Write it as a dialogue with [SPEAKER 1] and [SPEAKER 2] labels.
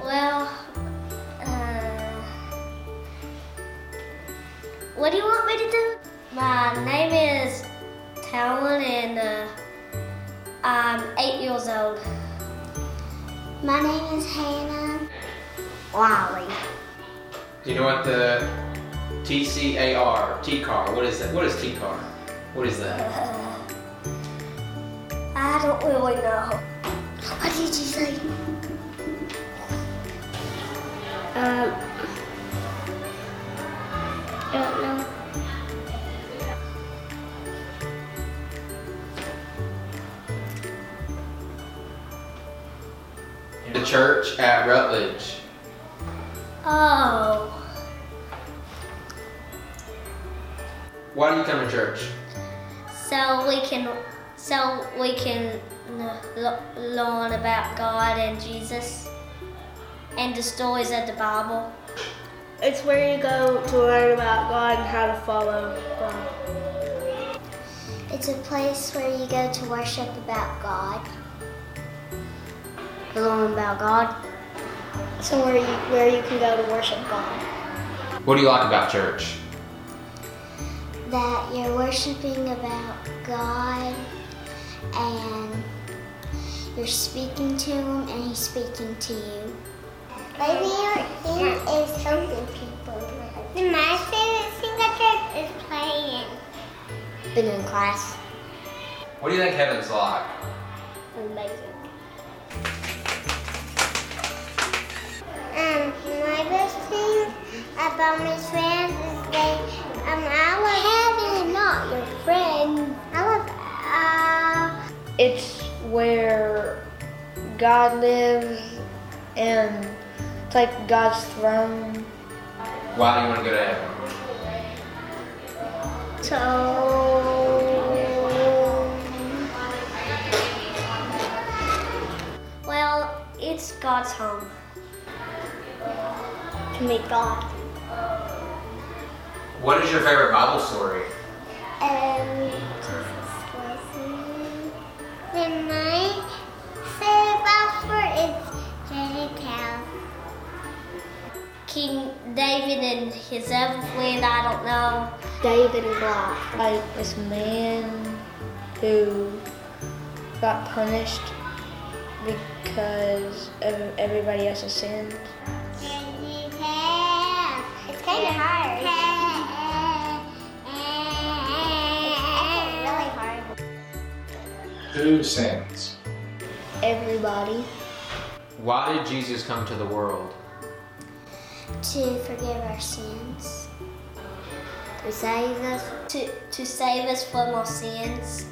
[SPEAKER 1] Well, uh, what do you want me to do? My name is Talon and uh, I'm eight years old.
[SPEAKER 2] My name is Hannah Wiley.
[SPEAKER 3] Do you know what the TCAR, T-car, what is that? What is T-car? What is that?
[SPEAKER 1] Uh, I don't really know. What did you say?
[SPEAKER 2] Um, don't know.
[SPEAKER 3] The church at Rutledge.
[SPEAKER 1] Oh,
[SPEAKER 3] Why do you come to church?
[SPEAKER 1] so we can, so we can learn about God and Jesus and the stories of the Bible.
[SPEAKER 4] It's where you go to learn about God and how to follow God.
[SPEAKER 2] It's a place where you go to worship about God. To learn about God. Somewhere you, where you can go to worship God.
[SPEAKER 3] What do you like about church?
[SPEAKER 2] That you're worshiping about God and you're speaking to Him and He's speaking to you. My favorite thing is helping people. My favorite thing at church is playing. Been in class.
[SPEAKER 3] What do you think heaven's like?
[SPEAKER 2] Amazing. Um, my best thing about my friends is they, um, I love heaven, not your friends. I love, uh,
[SPEAKER 4] It's where God lives and it's like God's throne.
[SPEAKER 3] Why do you want to go to heaven?
[SPEAKER 1] Well, it's God's home.
[SPEAKER 2] to meet God.
[SPEAKER 3] What is your favorite Bible story?
[SPEAKER 2] Um,
[SPEAKER 1] David and his other friend, I don't know.
[SPEAKER 4] David and Goliath. Like this man who got punished because of everybody else's sins.
[SPEAKER 2] Fairy It's kind of hard. It's really hard.
[SPEAKER 5] Who sins?
[SPEAKER 4] Everybody.
[SPEAKER 3] Why did Jesus come to the world?
[SPEAKER 2] To forgive our sins. To save us.
[SPEAKER 1] To, to save us from our sins